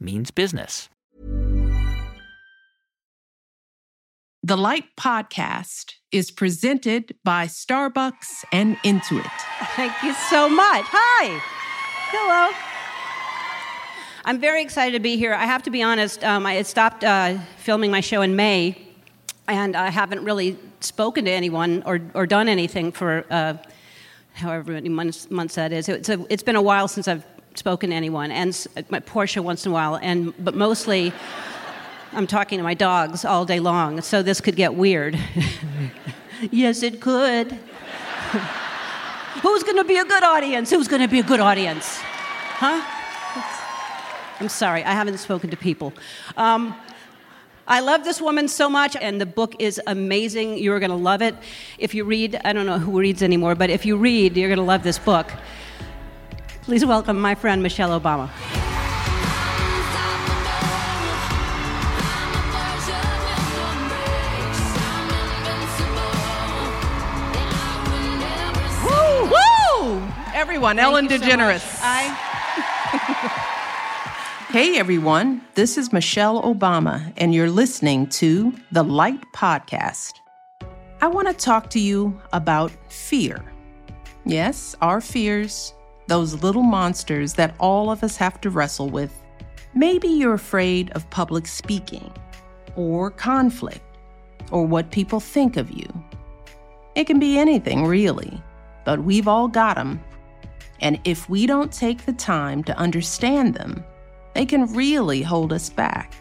means business. The Light Podcast is presented by Starbucks and Intuit. Thank you so much. Hi. Hello. I'm very excited to be here. I have to be honest, um, I had stopped uh, filming my show in May, and I haven't really spoken to anyone or, or done anything for uh, however many months, months that is. It's, a, it's been a while since I've spoken to anyone, and s- my Portia once in a while, and but mostly I'm talking to my dogs all day long. So this could get weird. yes, it could. Who's going to be a good audience? Who's going to be a good audience? Huh? I'm sorry, I haven't spoken to people. Um, I love this woman so much, and the book is amazing. You're going to love it. If you read, I don't know who reads anymore, but if you read, you're going to love this book. Please welcome my friend Michelle Obama. Woo! Woo! Everyone, Ellen Thank so DeGeneres. much. I, Hey everyone, this is Michelle Obama, and you're listening to the Light Podcast. I want to talk to you about fear. Yes, our fears, those little monsters that all of us have to wrestle with. Maybe you're afraid of public speaking, or conflict, or what people think of you. It can be anything, really, but we've all got them. And if we don't take the time to understand them, they can really hold us back.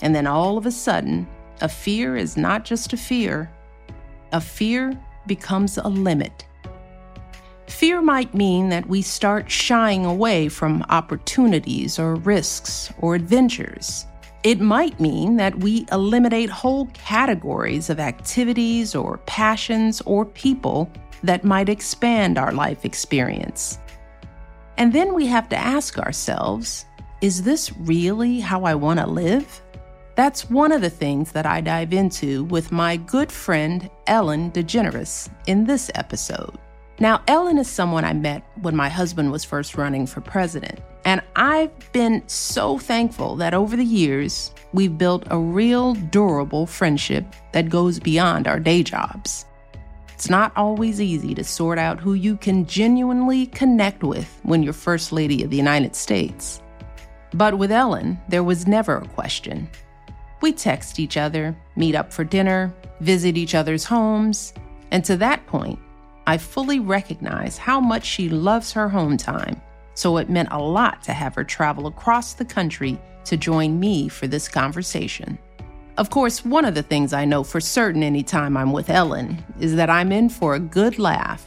And then all of a sudden, a fear is not just a fear, a fear becomes a limit. Fear might mean that we start shying away from opportunities or risks or adventures. It might mean that we eliminate whole categories of activities or passions or people that might expand our life experience. And then we have to ask ourselves is this really how I want to live? That's one of the things that I dive into with my good friend Ellen DeGeneres in this episode. Now, Ellen is someone I met when my husband was first running for president, and I've been so thankful that over the years, we've built a real durable friendship that goes beyond our day jobs. It's not always easy to sort out who you can genuinely connect with when you're First Lady of the United States. But with Ellen, there was never a question. We text each other, meet up for dinner, visit each other's homes, and to that point, I fully recognize how much she loves her home time, so it meant a lot to have her travel across the country to join me for this conversation. Of course, one of the things I know for certain anytime I'm with Ellen is that I'm in for a good laugh.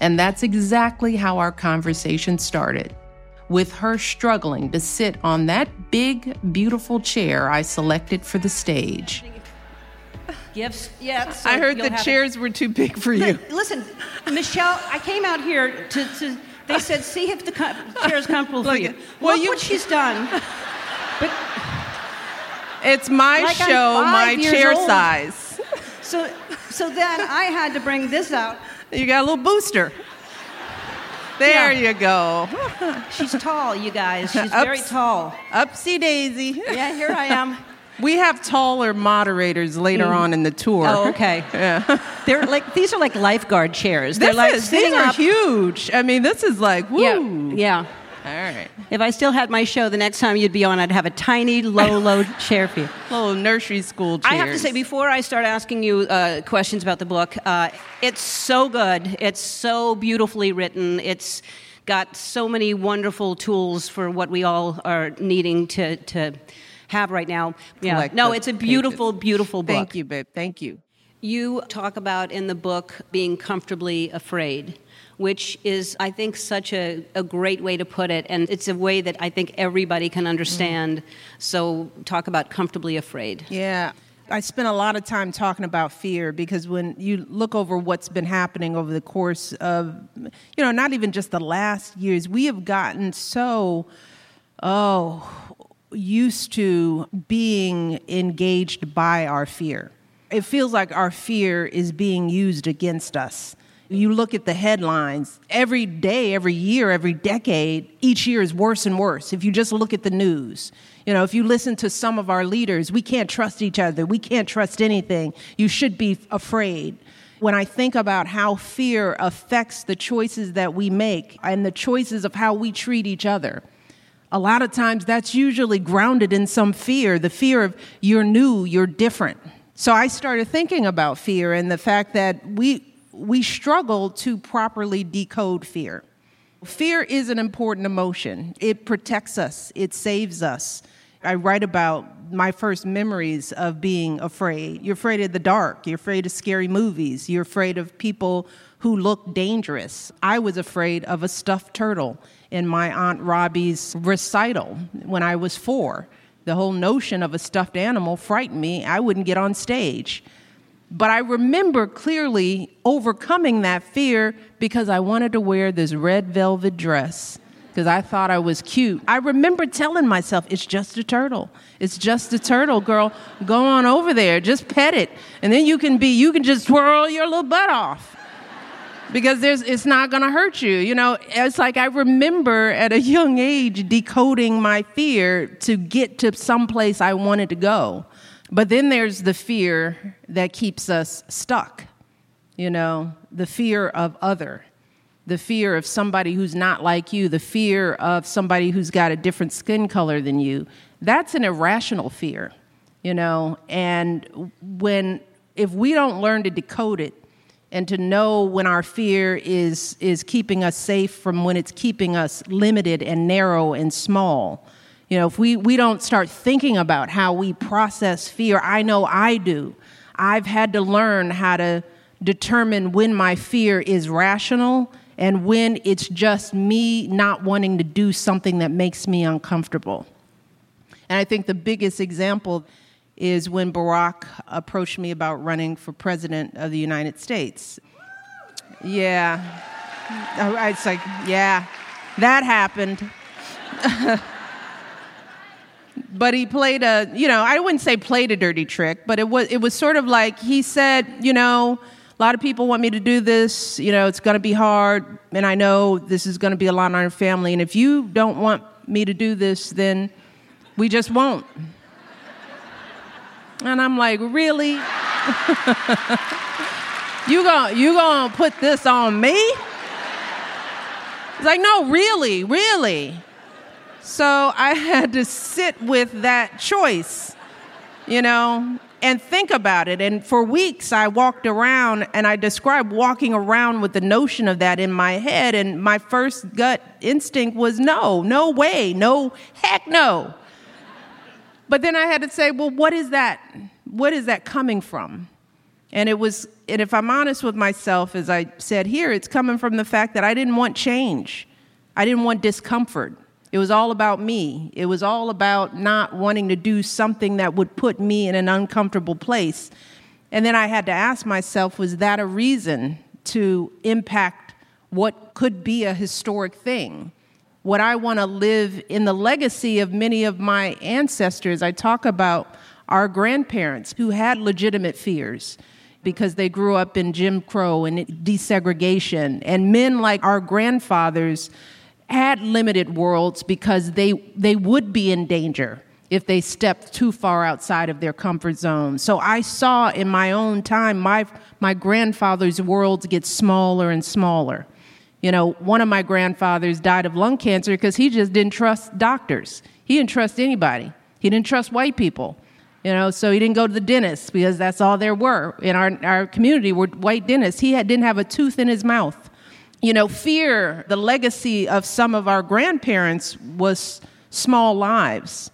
And that's exactly how our conversation started, with her struggling to sit on that big, beautiful chair I selected for the stage. Gifts, yeah. so I heard the have it. chairs were too big for you. Listen, Michelle, I came out here to, to they said, see if the co- chair is comfortable for you. well, Look you- what she's done. But It's my Like show, my chair old. size. so, so then I had to bring this out. You got a little booster. There Yeah. you go. She's tall, you guys. She's very tall. Upsy daisy. Yeah, here I am. We have taller moderators later on in the tour. Oh, okay. Yeah. They're like these are like lifeguard chairs. They're like is, sitting these are up. huge. I mean, this is like, woo. Yeah, yeah. All right. if I still had my show, the next time you'd be on, I'd have a tiny, low, low chair for you. Little nursery school chairs. I have to say, before I start asking you uh, questions about the book, uh, it's so good. It's so beautifully written. It's got so many wonderful tools for what we all are needing to, to have right now. Yeah. No, it's a beautiful, pages. beautiful book. Thank you, babe. Thank you. You talk about in the book being comfortably afraid, which is, I think, such a, a great way to put it. And it's a way that I think everybody can understand. Mm-hmm. So, talk about comfortably afraid. Yeah. I spent a lot of time talking about fear because when you look over what's been happening over the course of, you know, not even just the last years, we have gotten so, oh, used to being engaged by our fear. It feels like our fear is being used against us. You look at the headlines every day, every year, every decade, each year is worse and worse. If you just look at the news, you know, if you listen to some of our leaders, we can't trust each other, we can't trust anything. You should be afraid. When I think about how fear affects the choices that we make and the choices of how we treat each other, a lot of times that's usually grounded in some fear the fear of you're new, you're different. So I started thinking about fear and the fact that we, we struggle to properly decode fear. Fear is an important emotion, it protects us, it saves us. I write about my first memories of being afraid. You're afraid of the dark, you're afraid of scary movies, you're afraid of people who looked dangerous. I was afraid of a stuffed turtle in my Aunt Robbie's recital when I was four. The whole notion of a stuffed animal frightened me. I wouldn't get on stage. But I remember clearly overcoming that fear because I wanted to wear this red velvet dress because I thought I was cute. I remember telling myself, it's just a turtle. It's just a turtle, girl. Go on over there, just pet it. And then you can be, you can just twirl your little butt off because there's, it's not going to hurt you. You know, it's like I remember at a young age decoding my fear to get to some place I wanted to go. But then there's the fear that keeps us stuck, you know, the fear of other, the fear of somebody who's not like you, the fear of somebody who's got a different skin color than you. That's an irrational fear, you know, and when, if we don't learn to decode it, and to know when our fear is, is keeping us safe from when it's keeping us limited and narrow and small. You know, if we, we don't start thinking about how we process fear, I know I do. I've had to learn how to determine when my fear is rational and when it's just me not wanting to do something that makes me uncomfortable. And I think the biggest example is when Barack approached me about running for president of the United States. Yeah. It's like, yeah, that happened. but he played a, you know, I wouldn't say played a dirty trick, but it was it was sort of like he said, you know, a lot of people want me to do this, you know, it's going to be hard and I know this is going to be a lot on our family and if you don't want me to do this, then we just won't. And I'm like, really? you gonna you gonna put this on me? It's like, no, really, really. So I had to sit with that choice, you know, and think about it. And for weeks, I walked around and I described walking around with the notion of that in my head. And my first gut instinct was no, no way, no, heck no. But then I had to say, well, what is that? What is that coming from? And it was, and if I'm honest with myself, as I said here, it's coming from the fact that I didn't want change. I didn't want discomfort. It was all about me. It was all about not wanting to do something that would put me in an uncomfortable place. And then I had to ask myself, was that a reason to impact what could be a historic thing? Would I want to live in the legacy of many of my ancestors? I talk about our grandparents who had legitimate fears because they grew up in Jim Crow and desegregation, and men like our grandfathers had limited worlds because they, they would be in danger if they stepped too far outside of their comfort zone. So I saw in my own time my, my grandfather's worlds get smaller and smaller. You know, one of my grandfathers died of lung cancer because he just didn't trust doctors. He didn't trust anybody. He didn't trust white people. You know, so he didn't go to the dentist because that's all there were in our, our community were white dentists. He had, didn't have a tooth in his mouth. You know, fear, the legacy of some of our grandparents was small lives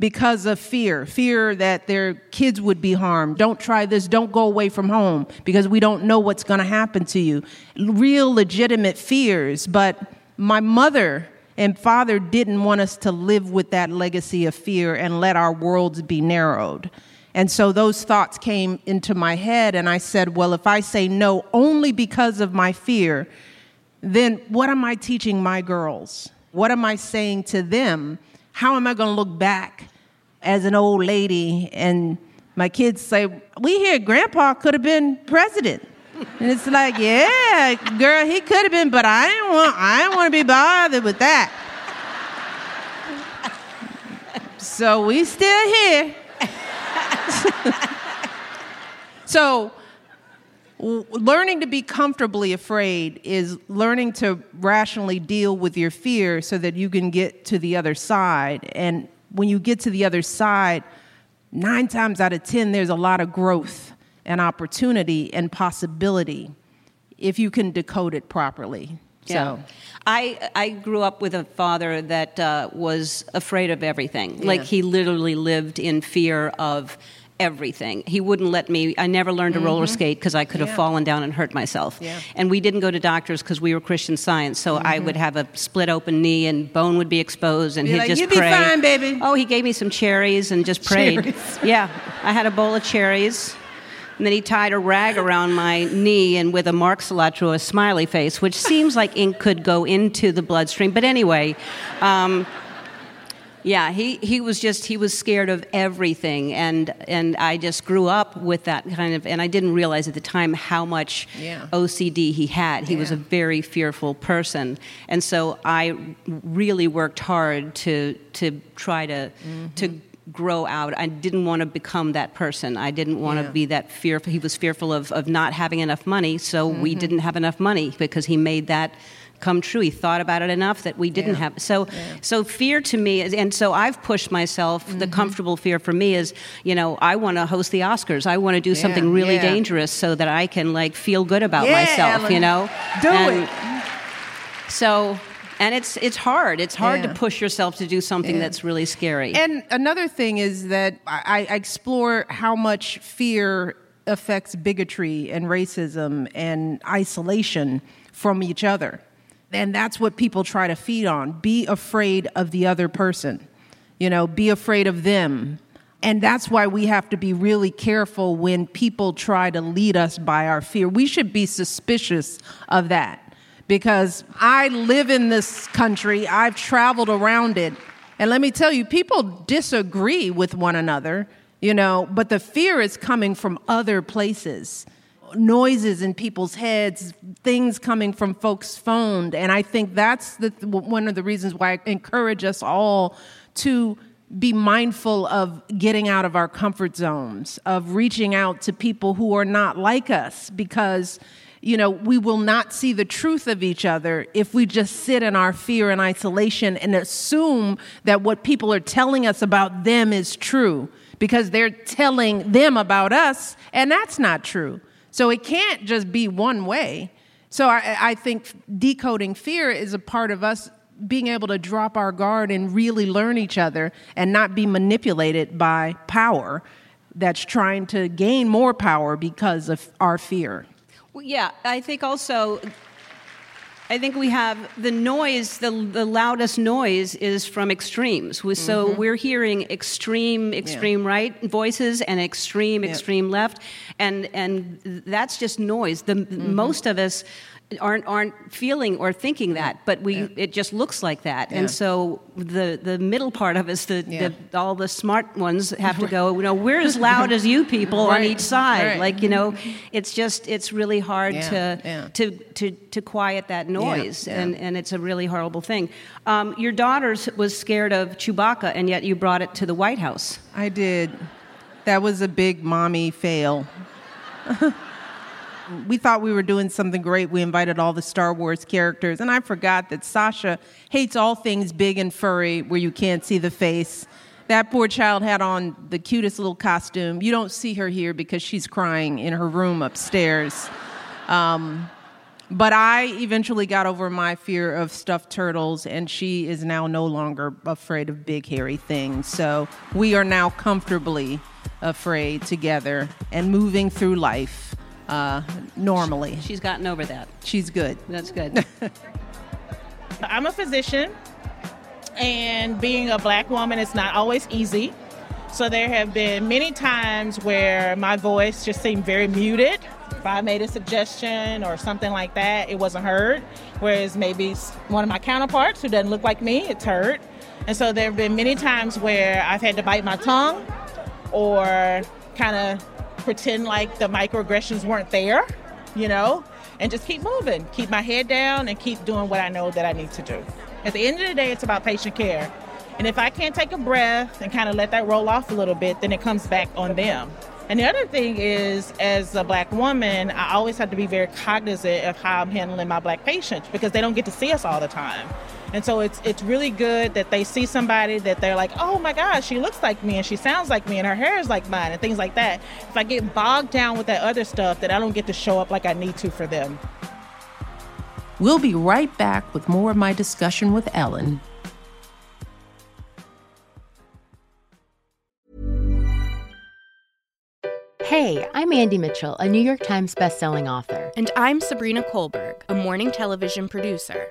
because of fear fear that their kids would be harmed. Don't try this, don't go away from home because we don't know what's going to happen to you. Real legitimate fears, but my mother and father didn't want us to live with that legacy of fear and let our worlds be narrowed. And so those thoughts came into my head, and I said, Well, if I say no only because of my fear, then what am I teaching my girls? What am I saying to them? How am I going to look back as an old lady and my kids say, We hear grandpa could have been president. And it's like, yeah, girl, he could have been, but I didn't want I didn't want to be bothered with that. so we still here. so learning to be comfortably afraid is learning to rationally deal with your fear so that you can get to the other side. And when you get to the other side, nine times out of 10, there's a lot of growth and opportunity and possibility if you can decode it properly. Yeah. So. I, I grew up with a father that uh, was afraid of everything. Yeah. Like he literally lived in fear of everything. He wouldn't let me. I never learned to mm-hmm. roller skate because I could have fallen down and hurt myself. Yeah. And we didn't go to doctors because we were Christian Science. So mm-hmm. I would have a split open knee and bone would be exposed, and You're he'd like, just you pray. be fine, baby. Oh, he gave me some cherries and just prayed. Cherries. Yeah, I had a bowl of cherries. And then he tied a rag around my knee and with a Mark Cilantro, a smiley face, which seems like ink could go into the bloodstream. But anyway, um, yeah, he, he was just he was scared of everything, and and I just grew up with that kind of, and I didn't realize at the time how much yeah. OCD he had. He yeah. was a very fearful person, and so I really worked hard to to try to mm-hmm. to grow out. I didn't want to become that person. I didn't want yeah. to be that fearful. He was fearful of, of not having enough money, so mm-hmm. we didn't have enough money because he made that come true. He thought about it enough that we didn't yeah. have. So, yeah. so fear to me, is, and so I've pushed myself. Mm-hmm. The comfortable fear for me is, you know, I want to host the Oscars. I want to do yeah. something really dangerous so that I can like feel good about myself. Ellen. You know, Do And it. So. And it's it's hard. It's hard Yeah. to push yourself to do something Yeah. that's really scary. And another thing is that I, I explore how much fear affects bigotry and racism and isolation from each other. And that's what people try to feed on. Be afraid of the other person. You know, be afraid of them. And that's why we have to be really careful when people try to lead us by our fear. We should be suspicious of that because I live in this country, I've traveled around it. And let me tell you, people disagree with one another, you know, but the fear is coming from other places. Noises in people's heads, things coming from folks' phones. And I think that's the, one of the reasons why I encourage us all to be mindful of getting out of our comfort zones, of reaching out to people who are not like us, because you know, we will not see the truth of each other if we just sit in our fear and isolation and assume that what people are telling us about them is true because they're telling them about us, and that's not true. So it can't just be one way. So I, I think decoding fear is a part of us being able to drop our guard and really learn each other and not be manipulated by power that's trying to gain more power because of our fear. Well, yeah, I think also. I think we have the noise, the, the loudest noise is from extremes. So mm-hmm. we're hearing extreme, extreme yeah. right voices and extreme, yeah. extreme left. And, and that's just noise. The, mm-hmm. Most of us aren't aren't feeling or thinking that, but we yeah. it just looks like that. Yeah. And so the the middle part of us, the, Yeah. the all the smart ones have to go. You know, we're as loud as you people on each side. Right. Like you know, it's just it's really hard to, to to to quiet that noise, and and it's a really horrible thing. Um, your daughter was scared of Chewbacca, and yet you brought it to the White House. I did. That was a big mommy fail. we thought we were doing something great. We invited all the Star Wars characters, and I forgot that Sasha hates all things big and furry where you can't see the face. That poor child had on the cutest little costume. You don't see her here because she's crying in her room upstairs. Um, but I eventually got over my fear of stuffed turtles, and she is now no longer afraid of big, hairy things. So we are now comfortably afraid together and moving through life uh, normally. She's gotten over that. She's good. That's good. I'm a physician, and being a black woman is not always easy. So there have been many times where my voice just seemed very muted. If I made a suggestion or something like that, it wasn't heard. Whereas maybe one of my counterparts who doesn't look like me, it's heard. And so there have been many times where I've had to bite my tongue or kind of pretend like the microaggressions weren't there, you know, and just keep moving, keep my head down, and keep doing what I know that I need to do. At the end of the day, it's about patient care. And if I can't take a breath and kind of let that roll off a little bit, then it comes back on them. And the other thing is, as a black woman, I always have to be very cognizant of how I'm handling my black patients because they don't get to see us all the time. And so it's it's really good that they see somebody that they're like, oh my gosh, she looks like me and she sounds like me and her hair is like mine and things like that. If I get bogged down with that other stuff, that I don't get to show up like I need to for them. We'll be right back with more of my discussion with Ellen. Hey, I'm Andie Mitchell, a New York Times bestselling author. And I'm Sabrina Kohlberg, a morning television producer.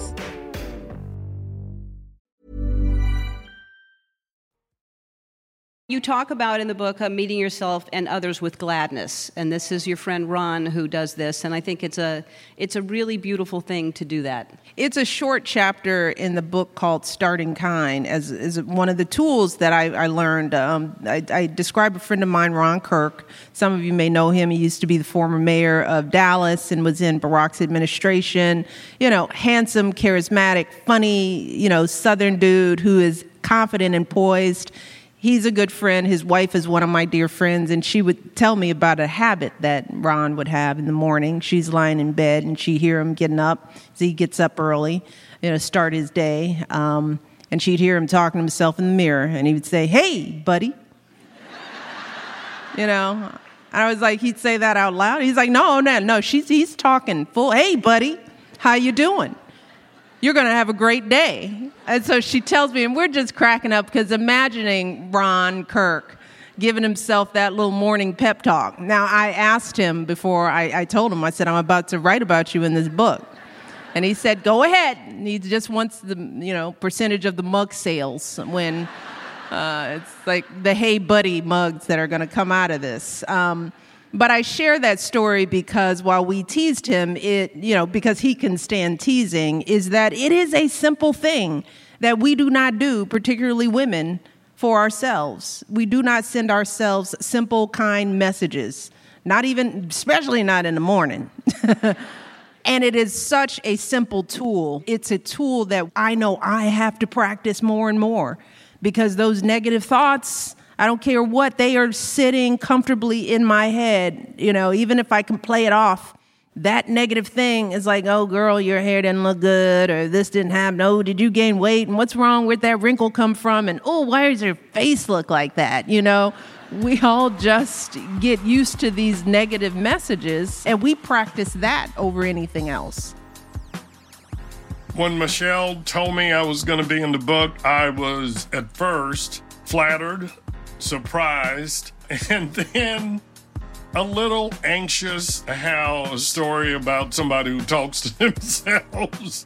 You talk about in the book uh, meeting yourself and others with gladness, and this is your friend Ron who does this, and I think it's a it's a really beautiful thing to do that. It's a short chapter in the book called "Starting Kind" as, as one of the tools that I, I learned. Um, I, I describe a friend of mine, Ron Kirk. Some of you may know him. He used to be the former mayor of Dallas and was in Barack's administration. You know, handsome, charismatic, funny. You know, Southern dude who is confident and poised he's a good friend. His wife is one of my dear friends, and she would tell me about a habit that Ron would have in the morning. She's lying in bed, and she hear him getting up. So he gets up early, you know, start his day. Um, and she'd hear him talking to himself in the mirror, and he would say, "Hey, buddy," you know. I was like, he'd say that out loud. He's like, "No, no, no." She's he's talking full. Hey, buddy, how you doing? You're going to have a great day. And so she tells me, and we're just cracking up because imagining Ron Kirk giving himself that little morning pep talk. Now, I asked him before I, I told him, I said, I'm about to write about you in this book. And he said, go ahead. He just wants the, you know, percentage of the mug sales when uh, it's like the Hey Buddy mugs that are going to come out of this. Um, but I share that story because while we teased him, it, you know, because he can stand teasing, is that it is a simple thing that we do not do, particularly women, for ourselves. We do not send ourselves simple, kind messages, not even, especially not in the morning. and it is such a simple tool. It's a tool that I know I have to practice more and more because those negative thoughts, I don't care what, they are sitting comfortably in my head. You know, even if I can play it off, that negative thing is like, oh, girl, your hair didn't look good, or this didn't happen. Oh, did you gain weight? And what's wrong? Where'd that wrinkle come from? And oh, why does your face look like that? You know, we all just get used to these negative messages, and we practice that over anything else. When Michelle told me I was going to be in the book, I was at first flattered surprised, and then a little anxious how a story about somebody who talks to themselves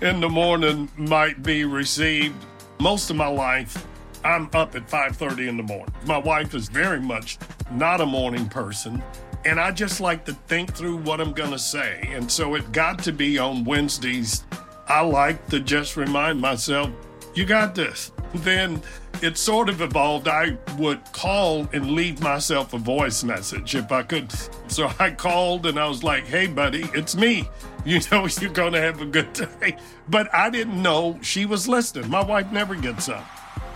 in the morning might be received. Most of my life, I'm up at 5:30 in the morning. My wife is very much not a morning person. And I just like to think through what I'm going to say. And so it got to be on Wednesdays. I like to just remind myself, you got this. Then it sort of evolved. I would call and leave myself a voice message if I could. So I called and I was like, hey, buddy, it's me. You know, you're going to have a good day. But I didn't know she was listening. My wife never gets up.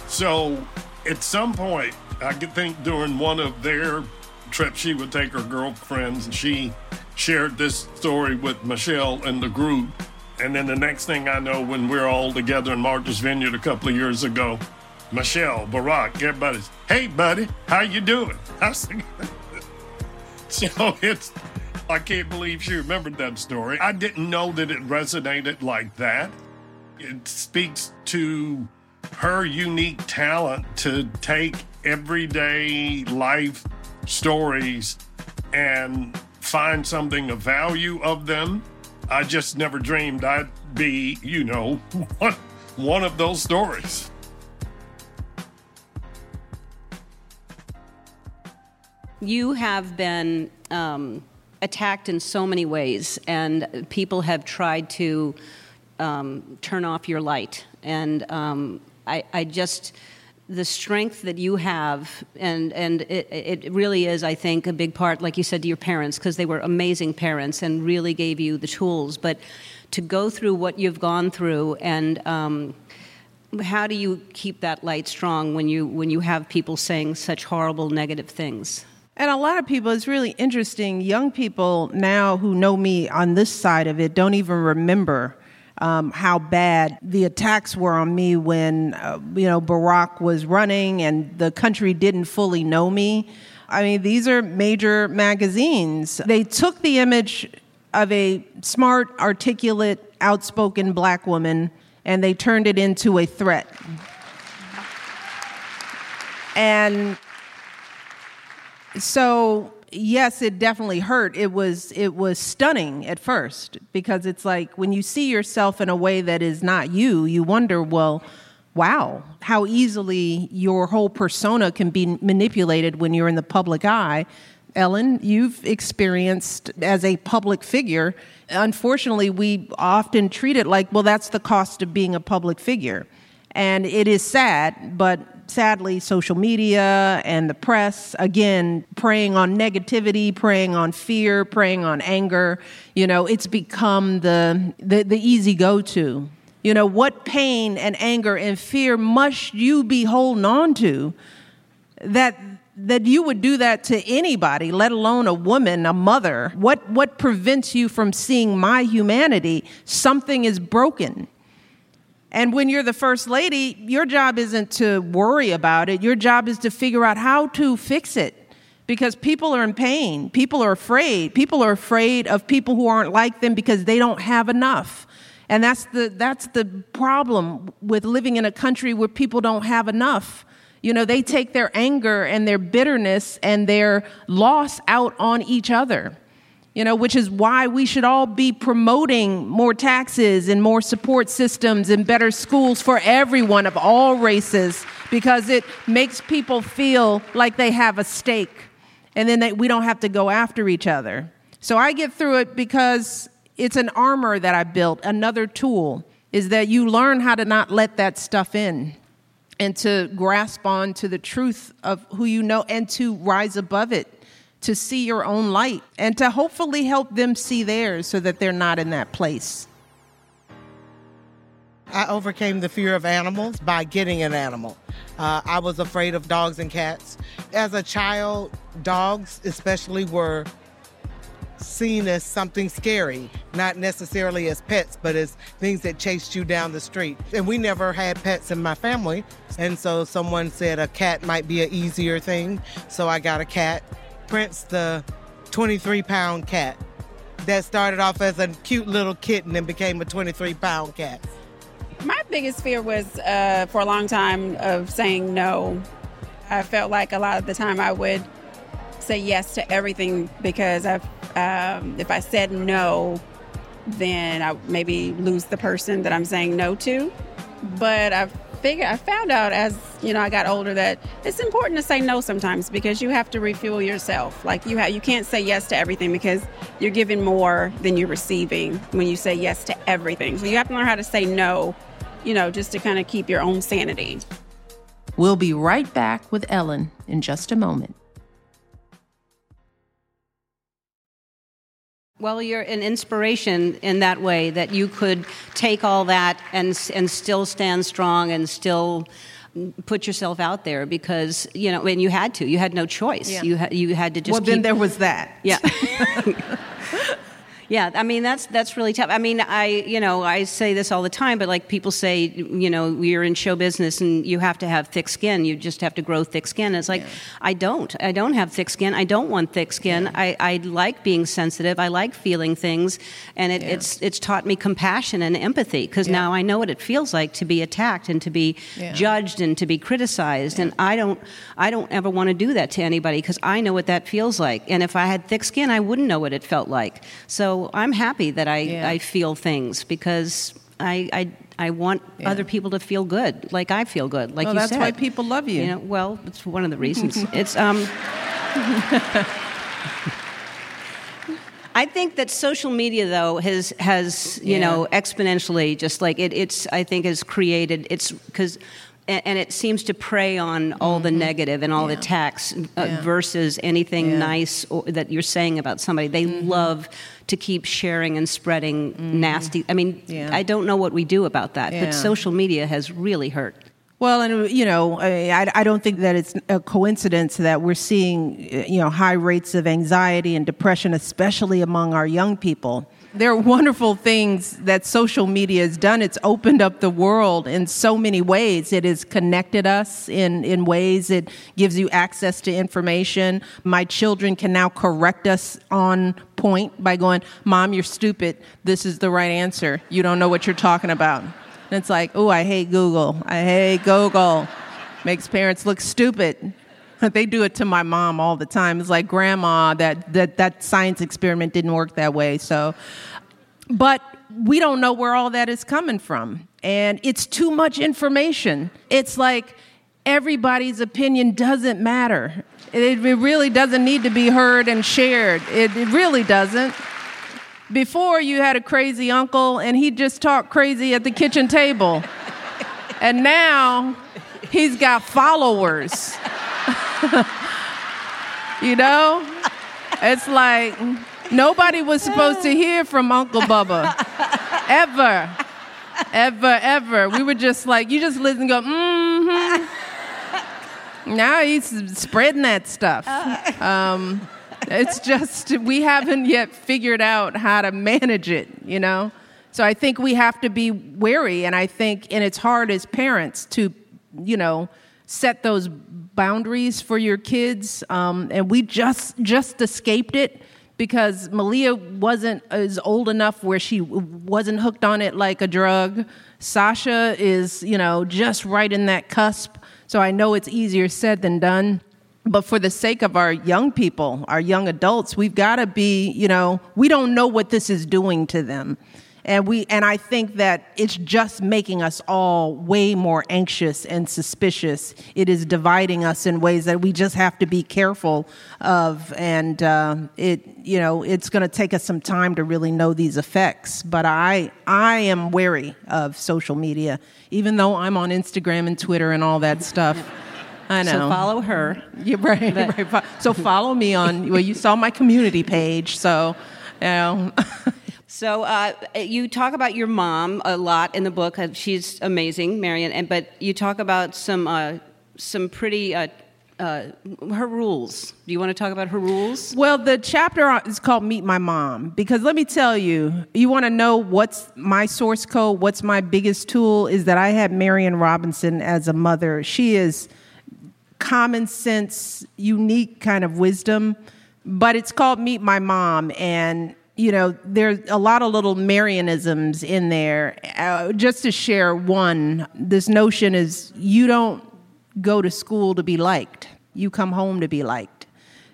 So at some point, I could think during one of their trips, she would take her girlfriends and she shared this story with Michelle and the group. And then the next thing I know, when we're all together in Martha's Vineyard a couple of years ago, Michelle, Barack, everybody's, hey, buddy, how you doing? so it's, I can't believe she remembered that story. I didn't know that it resonated like that. It speaks to her unique talent to take everyday life stories and find something of value of them. I just never dreamed I'd be, you know, one, of those stories. You have been um, attacked in so many ways, and people have tried to um, turn off your light. And um, I, I, just, the strength that you have, and, and it, it really is, I think, a big part, like you said, to your parents, because they were amazing parents and really gave you the tools. But to go through what you've gone through and um, how do you keep that light strong when you when you have people saying such horrible negative things and a lot of people, it's really interesting. Young people now who know me on this side of it don't even remember um, how bad the attacks were on me when, uh, you know, Barack was running and the country didn't fully know me. I mean, these are major magazines. They took the image of a smart, articulate, outspoken black woman and they turned it into a threat. And so yes, it definitely hurt. It was it was stunning at first because it's like when you see yourself in a way that is not you, you wonder, well, wow, how easily your whole persona can be manipulated when you're in the public eye. Ellen, you've experienced as a public figure. Unfortunately, we often treat it like, well, that's the cost of being a public figure. And it is sad, but sadly, social media and the press, again, preying on negativity, preying on fear, preying on anger, you know, it's become the, the, the easy go to. You know, what pain and anger and fear must you be holding on to that that you would do that to anybody, let alone a woman, a mother? What what prevents you from seeing my humanity? Something is broken. And when you're the first lady, your job isn't to worry about it. Your job is to figure out how to fix it because people are in pain. People are afraid. People are afraid of people who aren't like them because they don't have enough. And that's the, that's the problem with living in a country where people don't have enough. You know, they take their anger and their bitterness and their loss out on each other you know, which is why we should all be promoting more taxes and more support systems and better schools for everyone of all races because it makes people feel like they have a stake and then they, we don't have to go after each other. So I get through it because it's an armor that I built, another tool is that you learn how to not let that stuff in and to grasp on to the truth of who you know and to rise above it to see your own light and to hopefully help them see theirs so that they're not in that place. I overcame the fear of animals by getting an animal. Uh, I was afraid of dogs and cats. As a child, dogs, especially, were seen as something scary, not necessarily as pets, but as things that chased you down the street. And we never had pets in my family. And so someone said a cat might be an easier thing. So I got a cat. Prince the 23 pound cat that started off as a cute little kitten and became a 23 pound cat? My biggest fear was uh, for a long time of saying no. I felt like a lot of the time I would say yes to everything because I, um, if I said no, then I maybe lose the person that I'm saying no to. But I've figured I found out as you know I got older that it's important to say no sometimes because you have to refuel yourself. Like you have you can't say yes to everything because you're giving more than you're receiving when you say yes to everything. So you have to learn how to say no, you know, just to kind of keep your own sanity. We'll be right back with Ellen in just a moment. Well, you're an inspiration in that way that you could take all that and and still stand strong and still put yourself out there because you know and you had to you had no choice Yeah. you had you had to just well, then there was that. yeah yeah i mean that's that's really tough. I mean i you know i say this all the time but like people say you know you're in show business and you have to have thick skin. You just have to grow thick skin. It's like i don't. I don't have thick skin. I don't want thick skin. I, I like being sensitive. I like feeling things. And it, it's it's taught me compassion and empathy because now i know what it feels like to be attacked and to be Yeah. judged and to be criticized. And i don't i don't ever want to do that to anybody because i know what that feels like. And if i had thick skin i wouldn't know what it felt like. So i'm happy that i, Yeah. I feel things because I, I I want Yeah. other people to feel good, like I feel good, like Well, you that's said. why people love you. You know, well, it's one of the reasons. it's um. I think that social media, though, has has you Yeah. know exponentially just like it, it's. I think has created it's because. And it seems to prey on all the negative and all the attacks uh, Mm-hmm. Yeah. versus anything Yeah. nice or, that you're saying about somebody. They love to keep sharing and spreading mm-hmm. nasty. I mean. Yeah. I don't know what we do about that, Yeah. but social media has really hurt. Well, and you know, I, I don't think that it's a coincidence that we're seeing, uh, you know, high rates of anxiety and depression, especially among our young people. There are wonderful things that social media has done. It's opened up the world in so many ways. It has connected us in, in ways. It gives you access to information. My children can now correct us on point by going, Mom, you're stupid. This is the right answer. You don't know what you're talking about. And it's like, oh, I hate Google. I hate Google. Makes parents look stupid. They do it to my mom all the time. It's like, Grandma, that, that, that science experiment didn't work that way. So, but we don't know where all that is coming from. And it's too much information. It's like everybody's opinion doesn't matter. It, it really doesn't need to be heard and shared. It, it really doesn't. Before you had a crazy uncle and he just talked crazy at the kitchen table. And now he's got followers. you know? It's like nobody was supposed to hear from Uncle Bubba. Ever. Ever, ever. We were just like, you just listen go, mm hmm. Now he's spreading that stuff. Um, it's just, we haven't yet figured out how to manage it, you know? So I think we have to be wary, and I think, and it's hard as parents to, you know, set those boundaries for your kids. Um, and we just just escaped it because Malia wasn't as old enough where she wasn't hooked on it like a drug. Sasha is, you know, just right in that cusp. So I know it's easier said than done. But for the sake of our young people, our young adults, we've got to be, you know, we don't know what this is doing to them. And we and I think that it's just making us all way more anxious and suspicious. It is dividing us in ways that we just have to be careful of, and uh, it you know it's going to take us some time to really know these effects. But I I am wary of social media, even though I'm on Instagram and Twitter and all that stuff. I know. So follow her. Yeah, right, But- right. So follow me on. Well, you saw my community page, so you know. So uh, you talk about your mom a lot in the book. Uh, She's amazing, Marian. And but you talk about some uh, some pretty uh, uh, her rules. Do you want to talk about her rules? Well, the chapter is called Meet My Mom because let me tell you, you want to know what's my source code, what's my biggest tool is that I had Marian Robinson as a mother. She is common sense, unique kind of wisdom, but it's called Meet My Mom. And, you know, there's a lot of little Marianisms in there. Uh, just to share one, this notion is you don't go to school to be liked, you come home to be liked.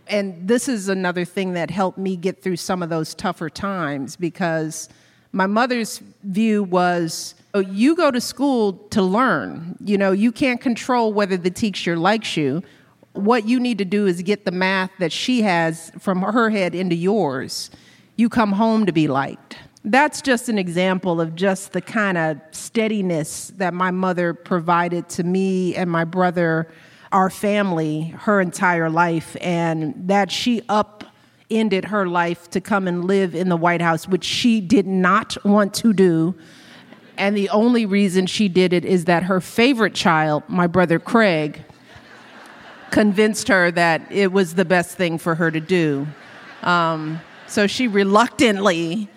And this is another thing that helped me get through some of those tougher times because my mother's view was Oh, you go to school to learn. You know, you can't control whether the teacher likes you. What you need to do is get the math that she has from her head into yours. You come home to be liked. That's just an example of just the kind of steadiness that my mother provided to me and my brother, our family, her entire life, and that she upended her life to come and live in the White House, which she did not want to do. And the only reason she did it is that her favorite child, my brother Craig, convinced her that it was the best thing for her to do. Um, so she reluctantly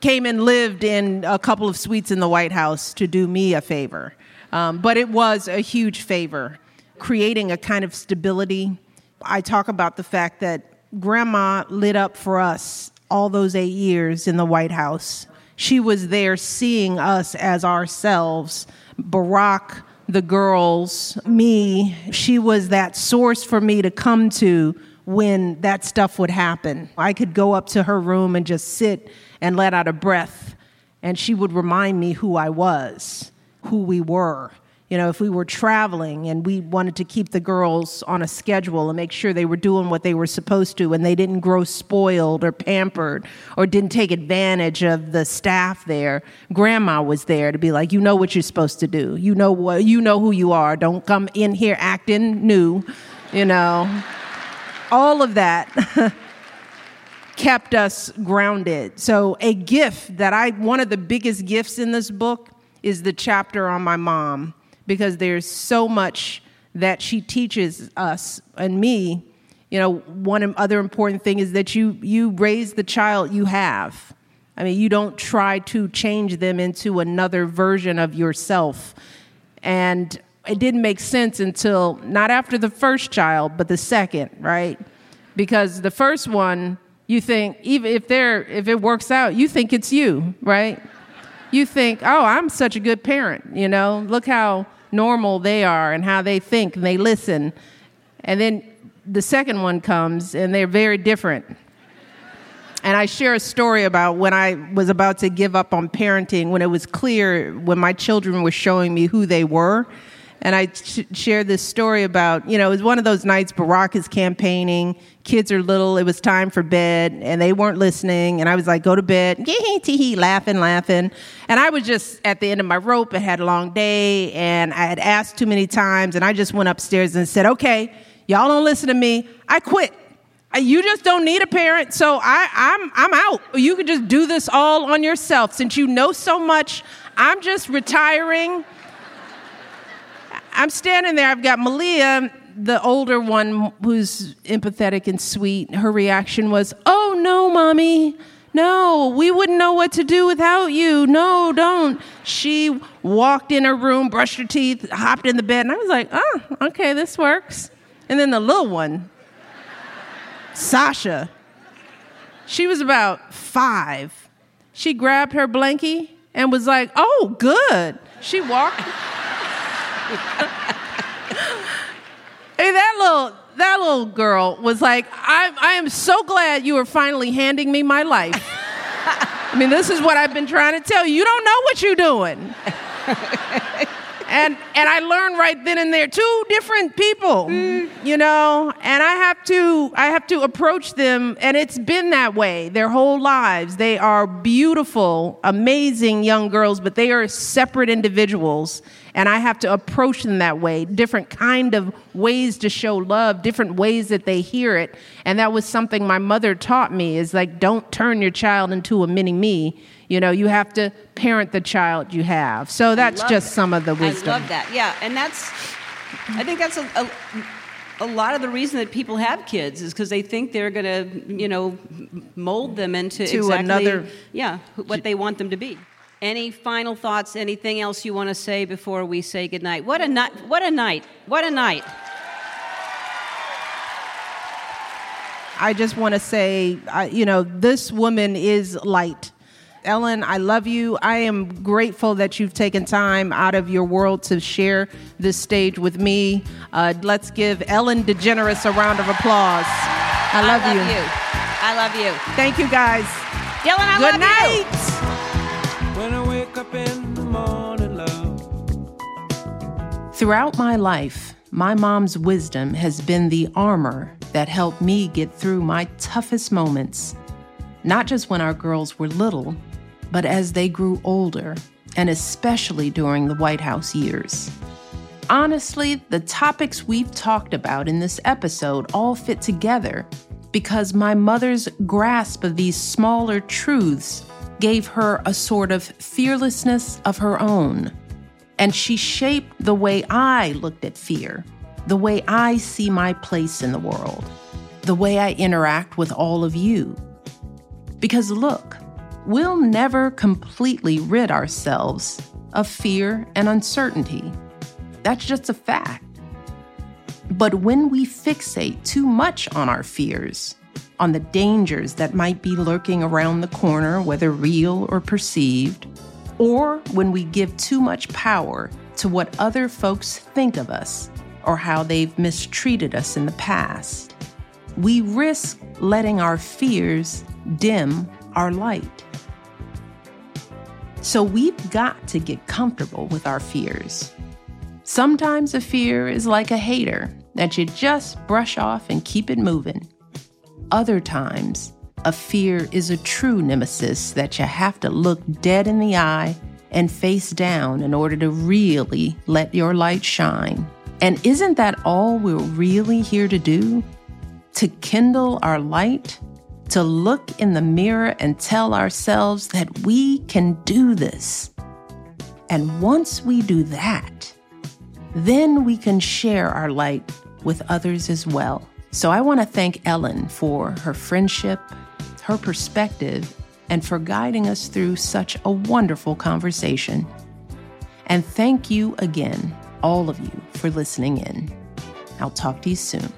came and lived in a couple of suites in the White House to do me a favor. Um, but it was a huge favor, creating a kind of stability. I talk about the fact that grandma lit up for us all those eight years in the White House. She was there seeing us as ourselves. Barack, the girls, me, she was that source for me to come to when that stuff would happen. I could go up to her room and just sit and let out a breath, and she would remind me who I was, who we were. You know, if we were traveling and we wanted to keep the girls on a schedule and make sure they were doing what they were supposed to and they didn't grow spoiled or pampered or didn't take advantage of the staff there, grandma was there to be like, you know what you're supposed to do. You know what you know who you are. Don't come in here acting new, you know. All of that kept us grounded. So a gift that I one of the biggest gifts in this book is the chapter on my mom because there's so much that she teaches us and me. You know, one other important thing is that you you raise the child you have. I mean, you don't try to change them into another version of yourself. And it didn't make sense until not after the first child, but the second, right? Because the first one, you think even if they're if it works out, you think it's you, right? You think, "Oh, I'm such a good parent," you know? Look how normal they are and how they think and they listen. And then the second one comes and they're very different. And I share a story about when I was about to give up on parenting, when it was clear, when my children were showing me who they were. And I sh- shared this story about, you know, it was one of those nights Barack is campaigning, kids are little, it was time for bed, and they weren't listening. And I was like, go to bed, tee laughing, laughing. And I was just at the end of my rope, I had a long day, and I had asked too many times, and I just went upstairs and said, okay, y'all don't listen to me, I quit. You just don't need a parent, so I, I'm I'm out. You can just do this all on yourself. Since you know so much, I'm just retiring. I'm standing there. I've got Malia, the older one, who's empathetic and sweet. Her reaction was, "Oh no, mommy." No, we wouldn't know what to do without you. No, don't. She walked in her room, brushed her teeth, hopped in the bed, and I was like, oh, okay, this works. And then the little one, Sasha. She was about five. She grabbed her blankie and was like, oh, good. She walked. Hey, that little that little girl was like, I, I am so glad you are finally handing me my life. I mean, this is what I've been trying to tell you. You don't know what you're doing. and and I learned right then and there two different people, mm. you know, and I have to I have to approach them and it's been that way their whole lives. They are beautiful, amazing young girls, but they are separate individuals and I have to approach them that way, different kind of ways to show love, different ways that they hear it. And that was something my mother taught me is like don't turn your child into a mini me you know, you have to parent the child you have. So that's just some of the wisdom. I love that. Yeah, and that's, I think that's a, a a lot of the reason that people have kids is because they think they're going to, you know, mold them into to exactly, another, yeah, what they want them to be. Any final thoughts? Anything else you want to say before we say goodnight? What a night! What a night! What a night! I just want to say, you know, this woman is light. Ellen, I love you. I am grateful that you've taken time out of your world to share this stage with me. Uh, let's give Ellen DeGeneres a round of applause. I love, I love you. you. I love you. Thank you, guys. Dylan, I Good love night. you. woke up in the morning, love. Throughout my life, my mom's wisdom has been the armor that helped me get through my toughest moments, not just when our girls were little, but as they grew older, and especially during the White House years. Honestly, the topics we've talked about in this episode all fit together because my mother's grasp of these smaller truths gave her a sort of fearlessness of her own. And she shaped the way I looked at fear, the way I see my place in the world, the way I interact with all of you. Because look, we'll never completely rid ourselves of fear and uncertainty. That's just a fact. But when we fixate too much on our fears, on the dangers that might be lurking around the corner, whether real or perceived, or when we give too much power to what other folks think of us or how they've mistreated us in the past, we risk letting our fears dim our light. So we've got to get comfortable with our fears. Sometimes a fear is like a hater that you just brush off and keep it moving. Other times, a fear is a true nemesis that you have to look dead in the eye and face down in order to really let your light shine. And isn't that all we're really here to do? To kindle our light? To look in the mirror and tell ourselves that we can do this. And once we do that, then we can share our light with others as well. So I want to thank Ellen for her friendship, her perspective, and for guiding us through such a wonderful conversation. And thank you again, all of you, for listening in. I'll talk to you soon.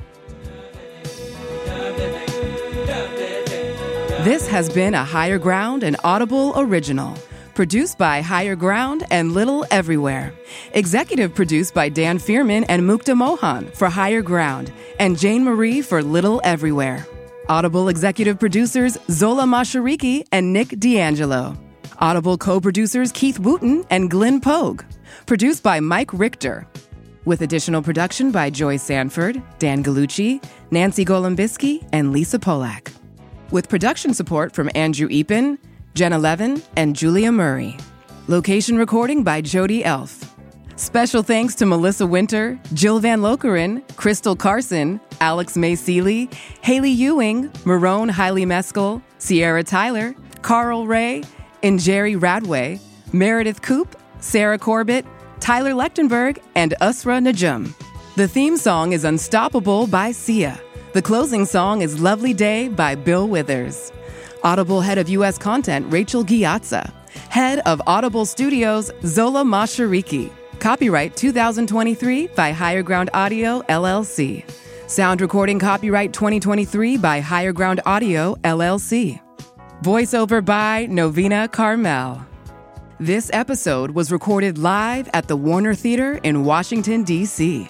This has been a Higher Ground and Audible original. Produced by Higher Ground and Little Everywhere. Executive produced by Dan Fierman and Mukta Mohan for Higher Ground and Jane Marie for Little Everywhere. Audible executive producers Zola Mashariki and Nick D'Angelo. Audible co producers Keith Wooten and Glenn Pogue. Produced by Mike Richter. With additional production by Joy Sanford, Dan Galucci, Nancy Golombisky, and Lisa Polak. With production support from Andrew Epen, Jenna Levin, and Julia Murray. Location recording by Jody Elff. Special thanks to Melissa Winter, Jill Van Lokeren, Crystal Carson, Alex May Sealey, Haley Ewing, Merone Hailemeskel, Sierra Tyler, Carl Ray, and Jerry Radway, Meredith Koop, Sarah Corbett, Tyler Lechtenberg, and Usra Najum. The theme song is Unstoppable by Sia. The closing song is Lovely Day by Bill Withers. Audible Head of U.S. Content, Rachel Ghiazza. Head of Audible Studios, Zola Mashariki. Copyright 2023 by Higher Ground Audio, LLC. Sound recording copyright 2023 by Higher Ground Audio, LLC. Voiceover by Novena Carmel. This episode was recorded live at the Warner Theater in Washington, D.C.